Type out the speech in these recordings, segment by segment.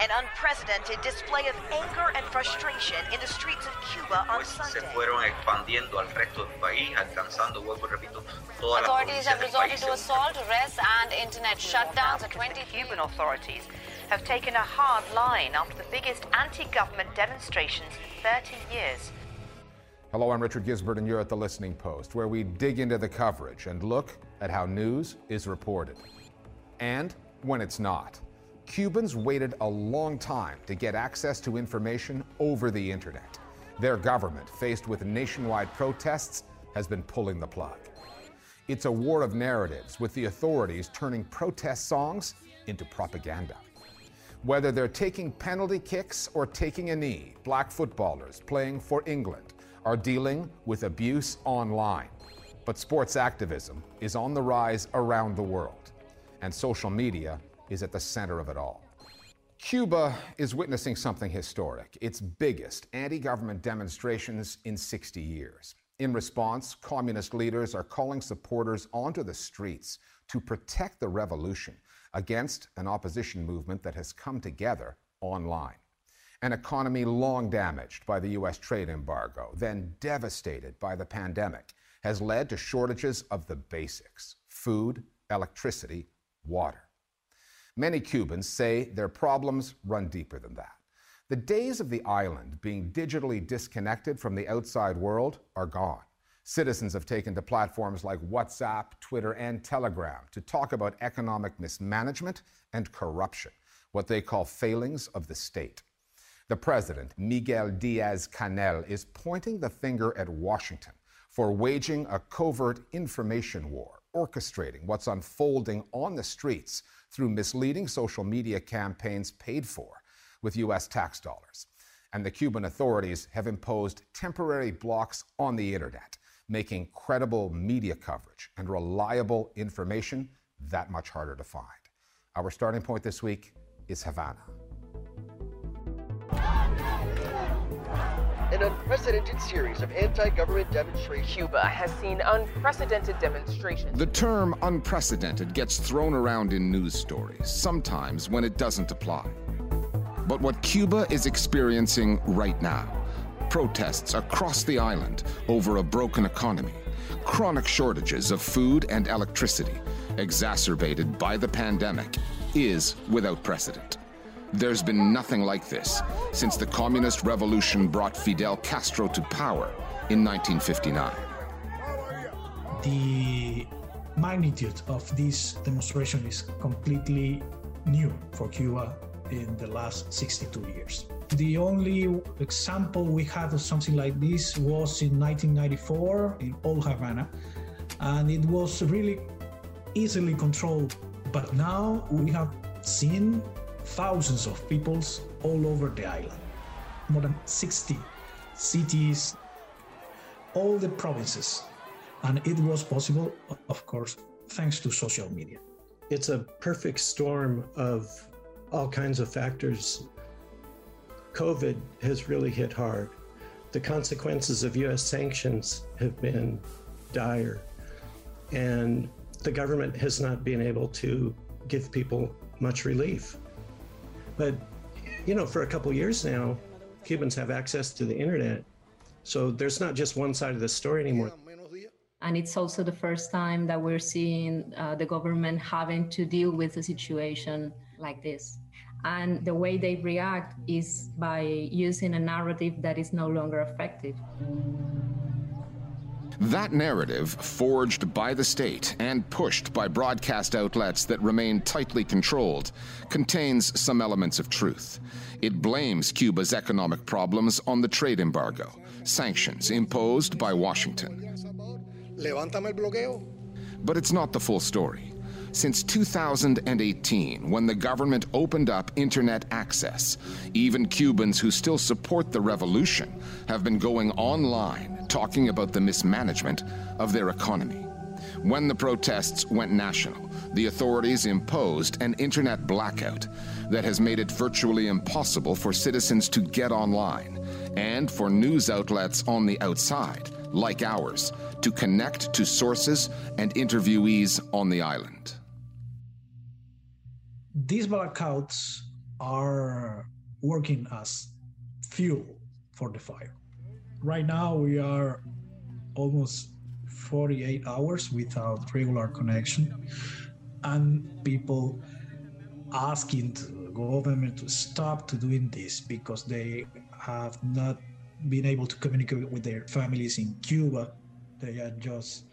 An unprecedented display of anger and frustration in the streets of Cuba on Sunday. Authorities have resorted to assault, arrests, and internet shutdowns. 20 Cuban authorities have taken a hard line after the biggest anti-government demonstrations in 30 years. Hello, I'm Richard Gizbert, and you're at the Listening Post, where we dig into the coverage and look at how news is reported. And when it's not. Cubans waited a long time to get access to information over the internet. Their government, faced with nationwide protests, has been pulling the plug. It's a war of narratives, with the authorities turning protest songs into propaganda. Whether they're taking penalty kicks or taking a knee, black footballers playing for England are dealing with abuse online. But sports activism is on the rise around the world, and social media is at the center of it all. Cuba is witnessing something historic, its biggest anti government demonstrations in 60 years. In response, communist leaders are calling supporters onto the streets to protect the revolution against an opposition movement that has come together online. An economy long damaged by the U.S. trade embargo, then devastated by the pandemic, has led to shortages of the basics food, electricity, water. Many Cubans say their problems run deeper than that. The days of the island being digitally disconnected from the outside world are gone. Citizens have taken to platforms like WhatsApp, Twitter, and Telegram to talk about economic mismanagement and corruption, what they call failings of the state. The president, Miguel Diaz Canel, is pointing the finger at Washington for waging a covert information war, orchestrating what's unfolding on the streets through misleading social media campaigns paid for with U.S. tax dollars. And the Cuban authorities have imposed temporary blocks on the internet, making credible media coverage and reliable information that much harder to find. Our starting point this week is Havana. An unprecedented series of anti government demonstrations. Cuba has seen unprecedented demonstrations. The term unprecedented gets thrown around in news stories, sometimes when it doesn't apply. But what Cuba is experiencing right now protests across the island over a broken economy, chronic shortages of food and electricity, exacerbated by the pandemic, is without precedent. There's been nothing like this since the communist revolution brought Fidel Castro to power in 1959. The magnitude of this demonstration is completely new for Cuba in the last 62 years. The only example we had of something like this was in 1994 in Old Havana, and it was really easily controlled. But now we have seen thousands of peoples all over the island, more than 60 cities, all the provinces. And it was possible, of course, thanks to social media. It's a perfect storm of all kinds of factors. COVID has really hit hard. The consequences of US sanctions have been dire, and the government has not been able to give people much relief. But, you know, for a couple years now, Cubans have access to the internet. So there's not just one side of the story anymore. And it's also the first time that we're seeing uh, the government having to deal with a situation like this. And the way they react is by using a narrative that is no longer effective. That narrative, forged by the state and pushed by broadcast outlets that remain tightly controlled, contains some elements of truth. It blames Cuba's economic problems on the trade embargo, sanctions imposed by Washington. But it's not the full story. Since 2018, when the government opened up internet access, even Cubans who still support the revolution have been going online talking about the mismanagement of their economy. When the protests went national, the authorities imposed an internet blackout that has made it virtually impossible for citizens to get online and for news outlets on the outside, like ours, to connect to sources and interviewees on the island. These blackouts are working as fuel for the fire. Right now, we are almost 48 hours without regular connection, and people asking the government to stop to doing this because they have not been able to communicate with their families in Cuba. They are just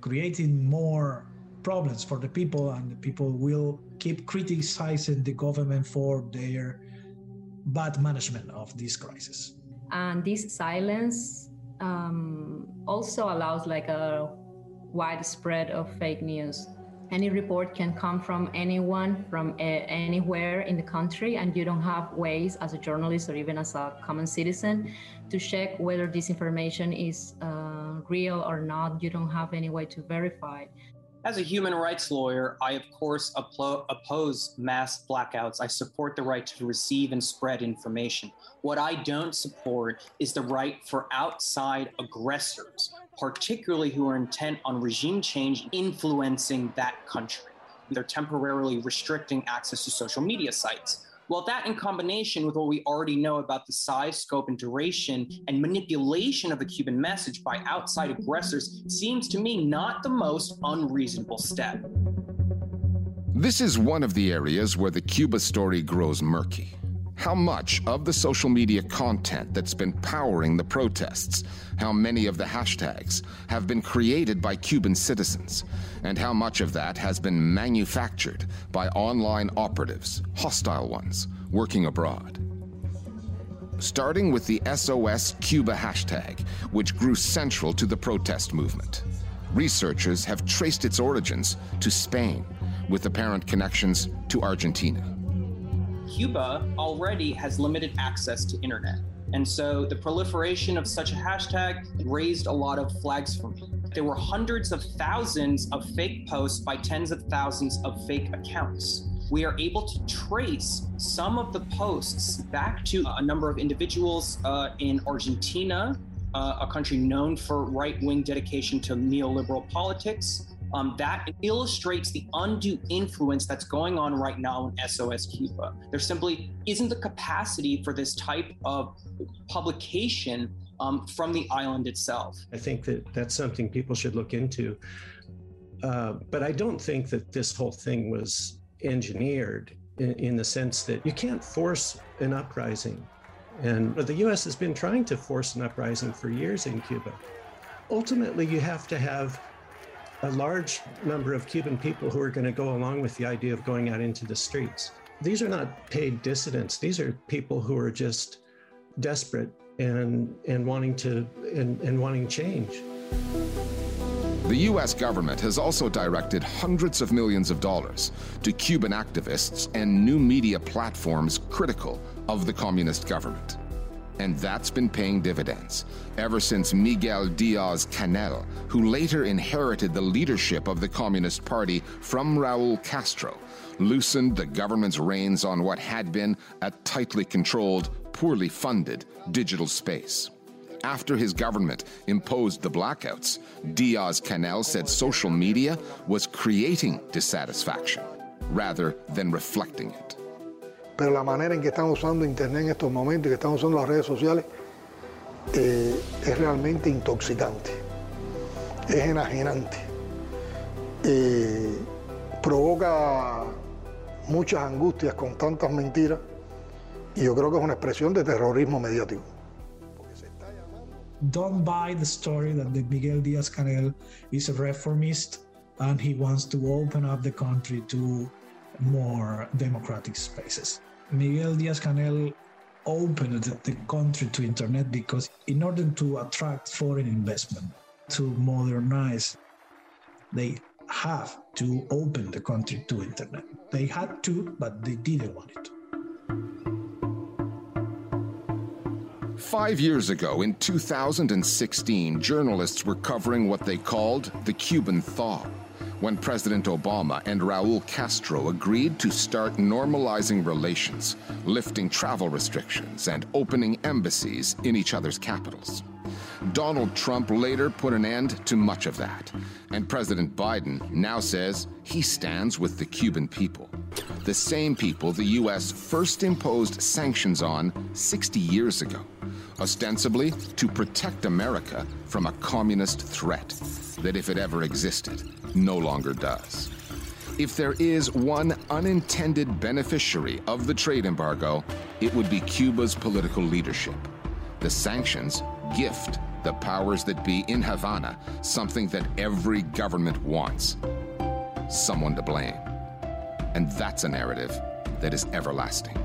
creating more problems for the people, and the people will keep criticizing the government for their bad management of this crisis. And this silence um, also allows like a widespread of fake news. Any report can come from anyone from a, anywhere in the country, and you don't have ways as a journalist or even as a common citizen to check whether this information is uh, real or not. You don't have any way to verify. As a human rights lawyer, I of course oppose mass blackouts. I support the right to receive and spread information. What I don't support is the right for outside aggressors, particularly who are intent on regime change, influencing that country. They're temporarily restricting access to social media sites. Well, that in combination with what we already know about the size, scope, and duration mm-hmm. and manipulation of the Cuban message by outside aggressors seems to me not the most unreasonable step. This is one of the areas where the Cuba story grows murky. How much of the social media content that's been powering the protests, how many of the hashtags have been created by Cuban citizens, and how much of that has been manufactured by online operatives, hostile ones, working abroad. Starting with the SOS Cuba hashtag, which grew central to the protest movement. Researchers have traced its origins to Spain, with apparent connections to Argentina. Cuba already has limited access to internet. And so the proliferation of such a hashtag raised a lot of flags for me. There were hundreds of thousands of fake posts by tens of thousands of fake accounts. We are able to trace some of the posts back to a number of individuals uh, in Argentina, uh, a country known for right wing dedication to neoliberal politics, um, that illustrates the undue influence that's going on right now in SOS Cuba. There simply isn't the capacity for this type of publication um, from the island itself. I think that that's something people should look into. Uh, but I don't think that this whole thing was engineered in, in the sense that you can't force an uprising. And the US has been trying to force an uprising for years in Cuba. Ultimately, you have to have a large number of Cuban people who are going to go along with the idea of going out into the streets. These are not paid dissidents. These are people who are just desperate and and wanting to and, and wanting change. The U.S. government has also directed hundreds of millions of dollars to Cuban activists and new media platforms critical of the communist government. And that's been paying dividends ever since Miguel Diaz Canel, who later inherited the leadership of the Communist Party from Raul Castro, loosened the government's reins on what had been a tightly controlled, poorly funded digital space. After his government imposed the blackouts, Diaz Canel said social media was creating dissatisfaction rather than reflecting it. Pero la manera en que están usando Internet en estos momentos y que están usando las redes sociales eh, es realmente intoxicante, es enajenante, eh, provoca muchas angustias con tantas mentiras y yo creo que es una expresión de terrorismo mediático. Don't buy the story that the Miguel Diaz Canel is a reformist and he wants to open up the country to more democratic spaces. Miguel Diaz Canel opened the country to internet because in order to attract foreign investment, to modernize, they have to open the country to internet. They had to, but they didn't want it. Five years ago, in 2016, journalists were covering what they called the Cuban thaw when President Obama and Raul Castro agreed to start normalizing relations, lifting travel restrictions, and opening embassies in each other's capitals. Donald Trump later put an end to much of that. And President Biden now says he stands with the Cuban people. The same people the U.S. first imposed sanctions on 60 years ago, ostensibly to protect America from a communist threat that, if it ever existed, no longer does. If there is one unintended beneficiary of the trade embargo, it would be Cuba's political leadership. The sanctions gift the powers that be in Havana something that every government wants someone to blame. And that's a narrative that is everlasting.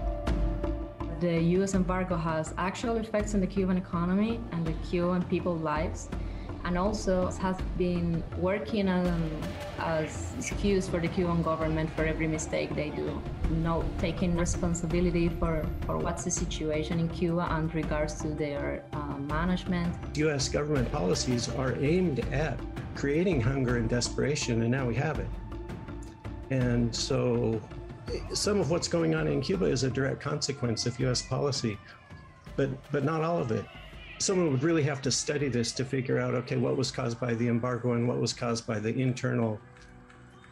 The US embargo has actual effects on the Cuban economy and the Cuban people's lives and also has been working um, as excuse for the Cuban government for every mistake they do. No taking responsibility for, for what's the situation in Cuba and regards to their uh, management. U.S. government policies are aimed at creating hunger and desperation, and now we have it. And so some of what's going on in Cuba is a direct consequence of U.S. policy, but but not all of it someone would really have to study this to figure out okay what was caused by the embargo and what was caused by the internal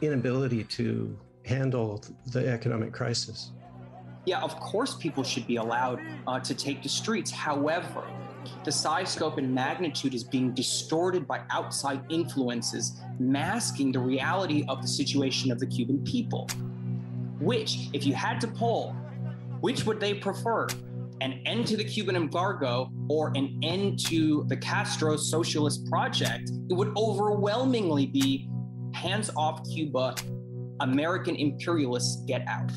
inability to handle the economic crisis. Yeah of course people should be allowed uh, to take the streets. However the size scope and magnitude is being distorted by outside influences masking the reality of the situation of the cuban people which if you had to poll which would they prefer an end to the Cuban embargo or an end to the Castro socialist project, it would overwhelmingly be hands off Cuba, American imperialists get out.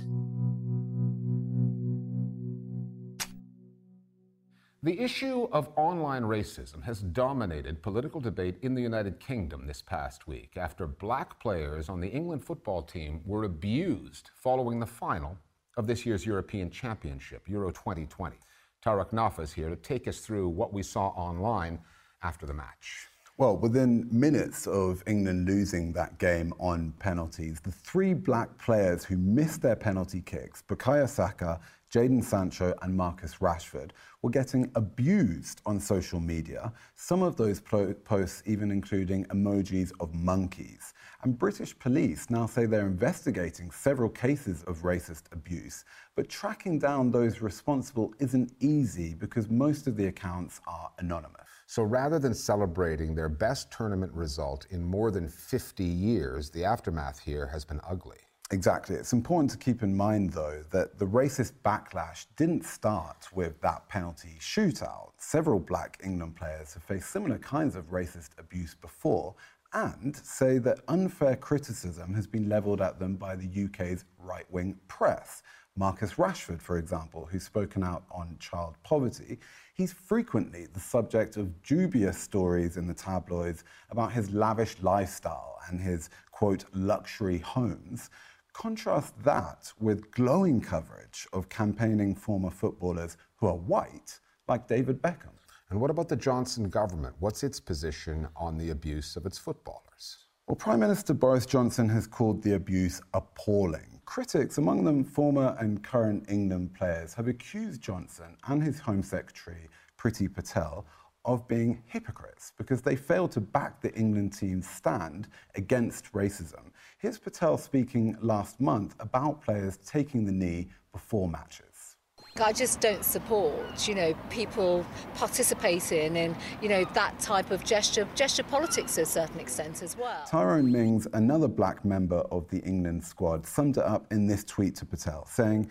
The issue of online racism has dominated political debate in the United Kingdom this past week after black players on the England football team were abused following the final of this year's European Championship, Euro 2020. Tariq Nafi is here to take us through what we saw online after the match. Well, within minutes of England losing that game on penalties, the three black players who missed their penalty kicks, Bukayo Saka, Jadon Sancho, and Marcus Rashford, were getting abused on social media. Some of those posts even including emojis of monkeys. And British police now say they're investigating several cases of racist abuse, but tracking down those responsible isn't easy because most of the accounts are anonymous. So rather than celebrating their best tournament result in more than 50 years, the aftermath here has been ugly. Exactly. It's important to keep in mind, though, that the racist backlash didn't start with that penalty shootout. Several black England players have faced similar kinds of racist abuse before, and say that unfair criticism has been levelled at them by the UK's right wing press. Marcus Rashford, for example, who's spoken out on child poverty, he's frequently the subject of dubious stories in the tabloids about his lavish lifestyle and his, quote, luxury homes. Contrast that with glowing coverage of campaigning former footballers who are white, like David Beckham. And what about the Johnson government? What's its position on the abuse of its footballers? Well, Prime Minister Boris Johnson has called the abuse appalling. Critics, among them former and current England players, have accused Johnson and his Home Secretary, Priti Patel, of being hypocrites because they failed to back the England team's stand against racism. Here's Patel speaking last month about players taking the knee before matches. I just don't support, you know, people participating in, you know, that type of gesture, gesture politics to a certain extent as well. Tyrone Mings, another black member of the England squad, summed it up in this tweet to Patel, saying,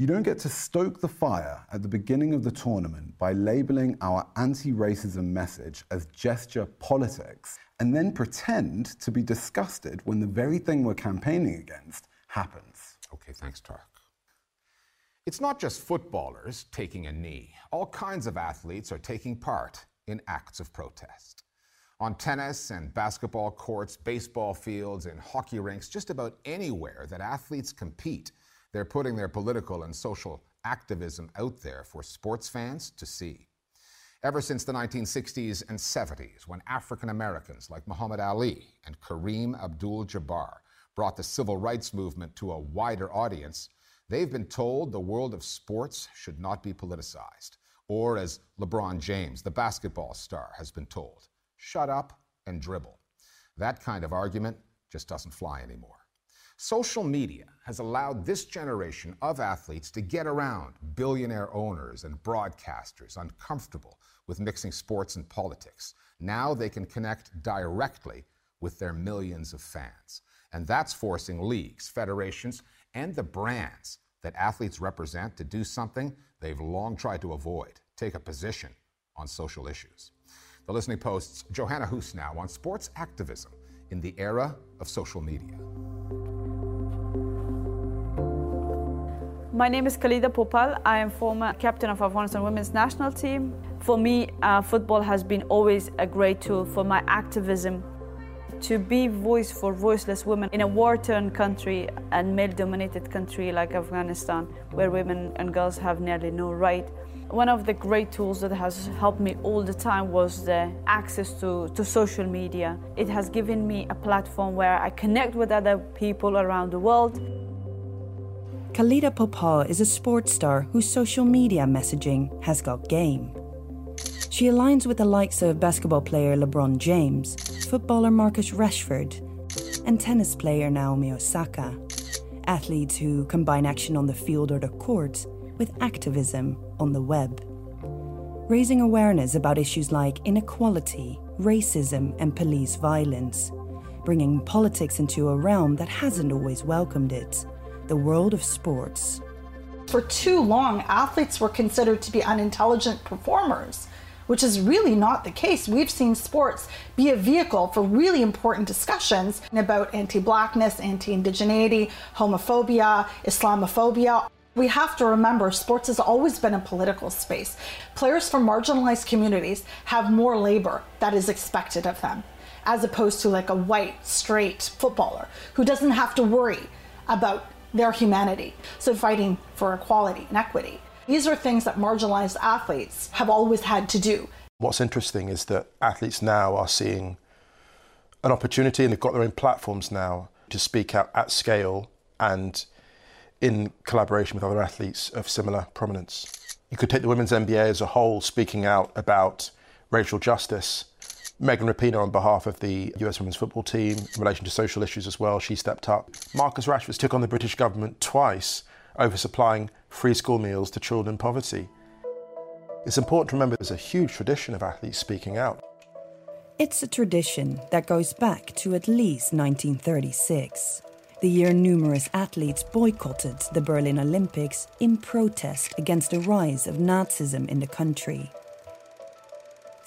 you don't get to stoke the fire at the beginning of the tournament by labeling our anti racism message as gesture politics and then pretend to be disgusted when the very thing we're campaigning against happens. Okay, thanks, Tariq. It's not just footballers taking a knee. All kinds of athletes are taking part in acts of protest. On tennis and basketball courts, baseball fields, and hockey rinks, just about anywhere that athletes compete, they're putting their political and social activism out there for sports fans to see. Ever since the 1960s and 70s, when African Americans like Muhammad Ali and Kareem Abdul Jabbar brought the civil rights movement to a wider audience, They've been told the world of sports should not be politicized, Or, as LeBron James, the basketball star, has been told, shut up and dribble. That kind of argument just doesn't fly anymore. Social media has allowed this generation of athletes to get around billionaire owners and broadcasters uncomfortable with mixing sports and politics. Now they can connect directly with their millions of fans. And that's forcing leagues, federations, and the brands that athletes represent to do something they've long tried to avoid take a position on social issues. The Listening Post's Johanna Husnow on sports activism in the era of social media. My name is Khalida Popal. I am former captain of Afghanistan women's national team. For me, uh, football has been always a great tool for my activism to be voice for voiceless women in a war-torn country and male-dominated country like Afghanistan, where women and girls have nearly no right. One of the great tools that has helped me all the time was the access to, to social media. It has given me a platform where I connect with other people around the world. Khalida Popal is a sports star whose social media messaging has got game. She aligns with the likes of basketball player LeBron James, footballer Marcus Rashford, and tennis player Naomi Osaka. Athletes who combine action on the field or the court with activism on the web. Raising awareness about issues like inequality, racism, and police violence. Bringing politics into a realm that hasn't always welcomed it the world of sports. For too long, athletes were considered to be unintelligent performers which is really not the case. We've seen sports be a vehicle for really important discussions about anti blackness, anti indigeneity, homophobia, Islamophobia. We have to remember sports has always been a political space. Players from marginalized communities have more labor that is expected of them, as opposed to like a white, straight footballer who doesn't have to worry about their humanity. So, fighting for equality and equity. These are things that marginalized athletes have always had to do. What's interesting is that athletes now are seeing an opportunity and they've got their own platforms now to speak out at scale and in collaboration with other athletes of similar prominence. You could take the women's NBA as a whole speaking out about racial justice. Megan Rapinoe, on behalf of the US women's football team, in relation to social issues as well, she stepped up. Marcus Rashford took on the British government twice over supplying free school meals to children in poverty. It's important to remember there's a huge tradition of athletes speaking out. It's a tradition that goes back to at least 1936, the year numerous athletes boycotted the Berlin Olympics in protest against the rise of Nazism in the country.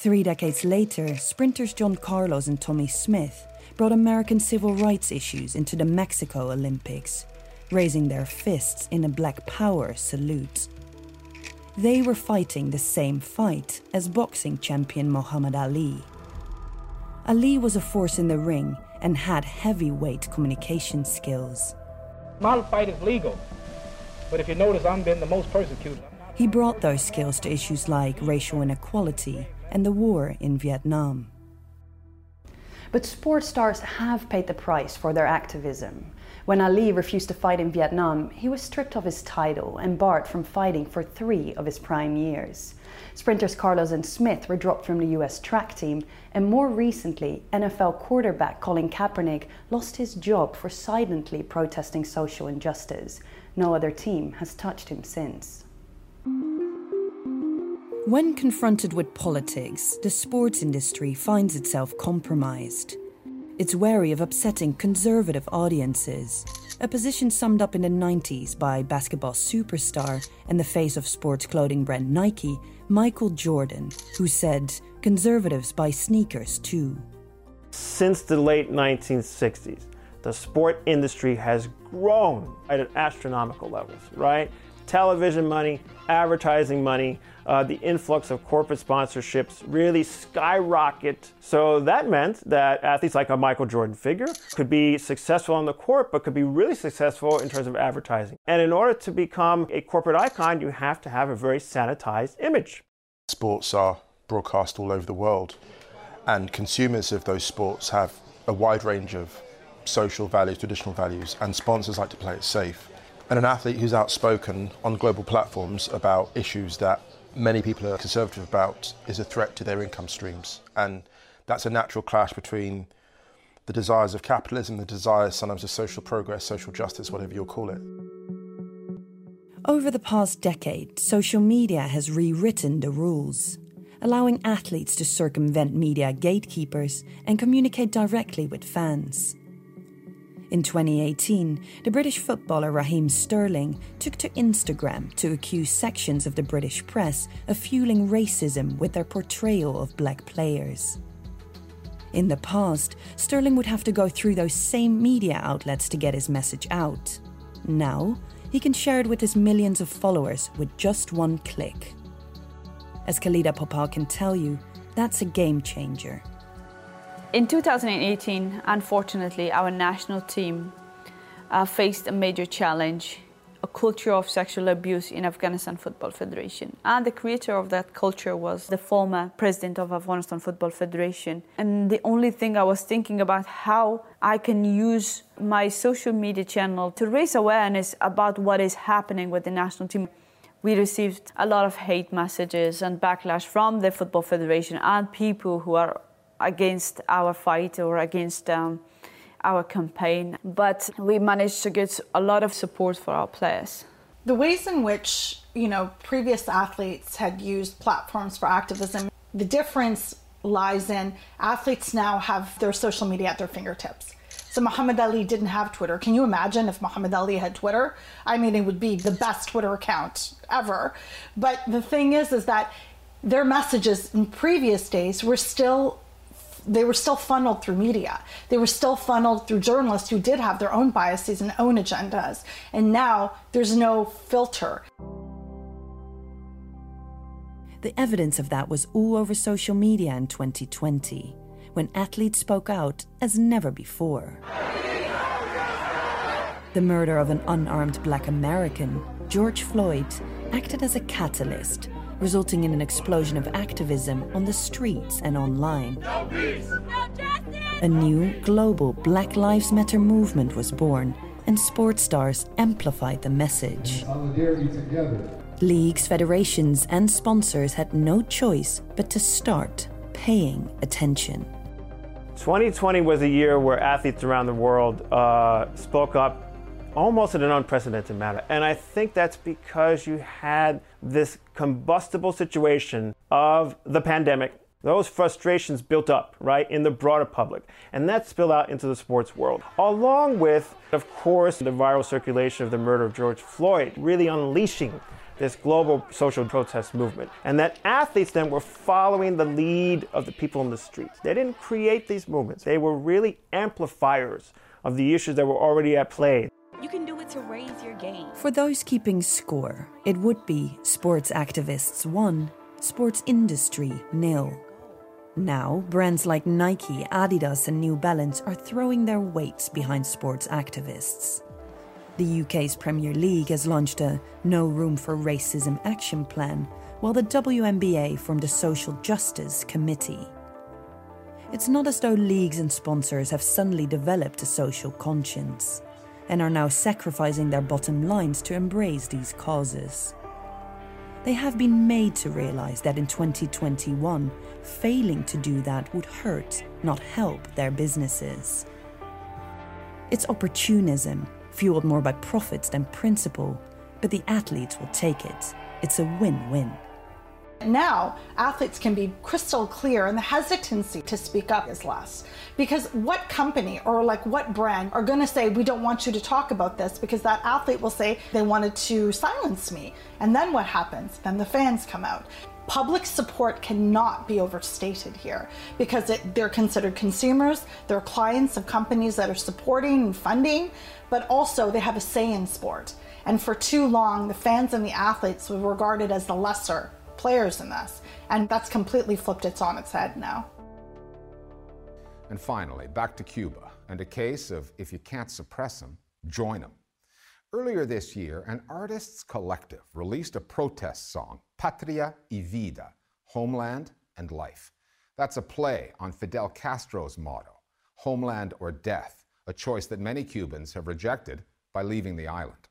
Three decades later, sprinters John Carlos and Tommie Smith brought American civil rights issues into the Mexico Olympics raising their fists in a Black Power salute. They were fighting the same fight as boxing champion Muhammad Ali. Ali was a force in the ring and had heavyweight communication skills. My fight is legal, but if you notice, I'm been the most persecuted. He brought those skills to issues like racial inequality and the war in Vietnam. But sports stars have paid the price for their activism. When Ali refused to fight in Vietnam, he was stripped of his title and barred from fighting for three of his prime years. Sprinters Carlos and Smith were dropped from the US track team, and more recently, NFL quarterback Colin Kaepernick lost his job for silently protesting social injustice. No other team has touched him since. When confronted with politics, the sports industry finds itself compromised. It's wary of upsetting conservative audiences, a position summed up in the 90s by basketball superstar and the face of sports clothing brand Nike, Michael Jordan, who said, Conservatives buy sneakers too. Since the late 1960s, the sport industry has grown at astronomical levels, right? Television money, advertising money, uh, the influx of corporate sponsorships really skyrocket. So that meant that athletes like a Michael Jordan figure could be successful on the court, but could be really successful in terms of advertising. And in order to become a corporate icon, you have to have a very sanitized image. Sports are broadcast all over the world, and consumers of those sports have a wide range of social values, traditional values, and sponsors like to play it safe. And an athlete who's outspoken on global platforms about issues that many people are conservative about is a threat to their income streams. And that's a natural clash between the desires of capitalism, the desires sometimes of social progress, social justice, whatever you'll call it. Over the past decade, social media has rewritten the rules, allowing athletes to circumvent media gatekeepers and communicate directly with fans. In 2018, the British footballer Raheem Sterling took to Instagram to accuse sections of the British press of fueling racism with their portrayal of black players. In the past, Sterling would have to go through those same media outlets to get his message out. Now, he can share it with his millions of followers with just one click. As Khalida Popal can tell you, that's a game changer. In 2018, unfortunately, our national team uh, faced a major challenge a culture of sexual abuse in Afghanistan Football Federation. And the creator of that culture was the former president of Afghanistan Football Federation. And the only thing I was thinking about how I can use my social media channel to raise awareness about what is happening with the national team. We received a lot of hate messages and backlash from the Football Federation and people who are against our fight or against um, our campaign, but we managed to get a lot of support for our players. The ways in which, you know, previous athletes had used platforms for activism, the difference lies in athletes now have their social media at their fingertips. So Muhammad Ali didn't have Twitter. Can you imagine if Muhammad Ali had Twitter? I mean, it would be the best Twitter account ever. But the thing is, is that their messages in previous days were still they were still funneled through media. They were still funneled through journalists who did have their own biases and own agendas. And now there's no filter. The evidence of that was all over social media in 2020, when athletes spoke out as never before. The murder of an unarmed black American, George Floyd, acted as a catalyst resulting in an explosion of activism on the streets and online. No peace, no a new global Black Lives Matter movement was born, and sports stars amplified the message. Leagues, federations, and sponsors had no choice but to start paying attention. 2020 was a year where athletes around the world uh, spoke up almost in an unprecedented manner. And I think that's because you had this combustible situation of the pandemic. Those frustrations built up, right, in the broader public. And that spilled out into the sports world. Along with, of course, the viral circulation of the murder of George Floyd, really unleashing this global social protest movement. And that athletes then were following the lead of the people in the streets. They didn't create these movements, they were really amplifiers of the issues that were already at play. You can do it to raise your game. For those keeping score, it would be sports activists 1, sports industry nil. Now, brands like Nike, Adidas, and New Balance are throwing their weights behind sports activists. The UK's Premier League has launched a No Room for Racism action plan, while the WNBA formed a Social Justice Committee. It's not as though leagues and sponsors have suddenly developed a social conscience and are now sacrificing their bottom lines to embrace these causes. They have been made to realize that in 2021, failing to do that would hurt, not help their businesses. It's opportunism, fueled more by profits than principle, but the athletes will take it. It's a win win. Now, athletes can be crystal clear and the hesitancy to speak up is less. Because what company or like what brand are going to say, we don't want you to talk about this because that athlete will say they wanted to silence me. And then what happens? Then the fans come out. Public support cannot be overstated here because it, they're considered consumers, they're clients of companies that are supporting and funding, but also they have a say in sport. And for too long, the fans and the athletes were regarded as the lesser players in this. And that's completely flipped its on its head now. And finally, back to Cuba and a case of if you can't suppress them, join them. Earlier this year, an artists collective released a protest song, Patria y Vida, Homeland and Life. That's a play on Fidel Castro's motto, Homeland or Death, a choice that many Cubans have rejected by leaving the island.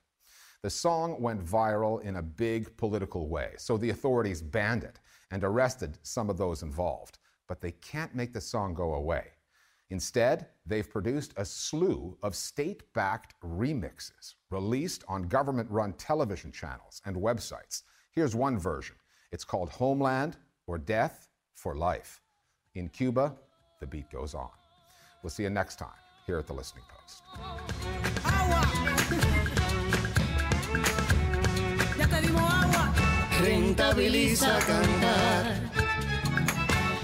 The song went viral in a big political way, so the authorities banned it and arrested some of those involved. But they can't make the song go away. Instead, they've produced a slew of state backed remixes released on government run television channels and websites. Here's one version it's called Homeland or Death for Life. In Cuba, the beat goes on. We'll see you next time here at the Listening Post. Rentabiliza cantar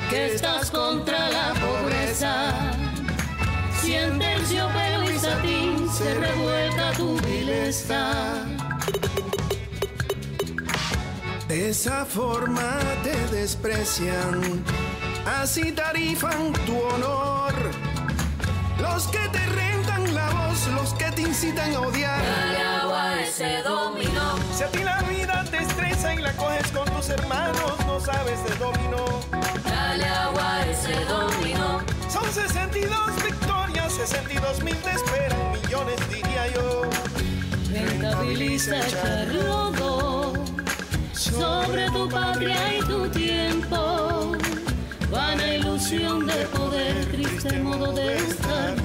que estás contra la pobreza. Si en terciopelo y satín se revuelca tu vileza. De esa forma te desprecian, así tarifan tu honor. Los que te rentan la voz, los que te incitan a odiar. Dale agua a ese dominó. Si a ti la y la coges con tus hermanos, no sabes de dominó. Dale agua a ese dominó. Son 62 victorias, 62 mil te esperan, millones diría yo. Rentabiliza echar lodo sobre tu patria y tu tiempo. Vana ilusión de poder, triste modo de estar.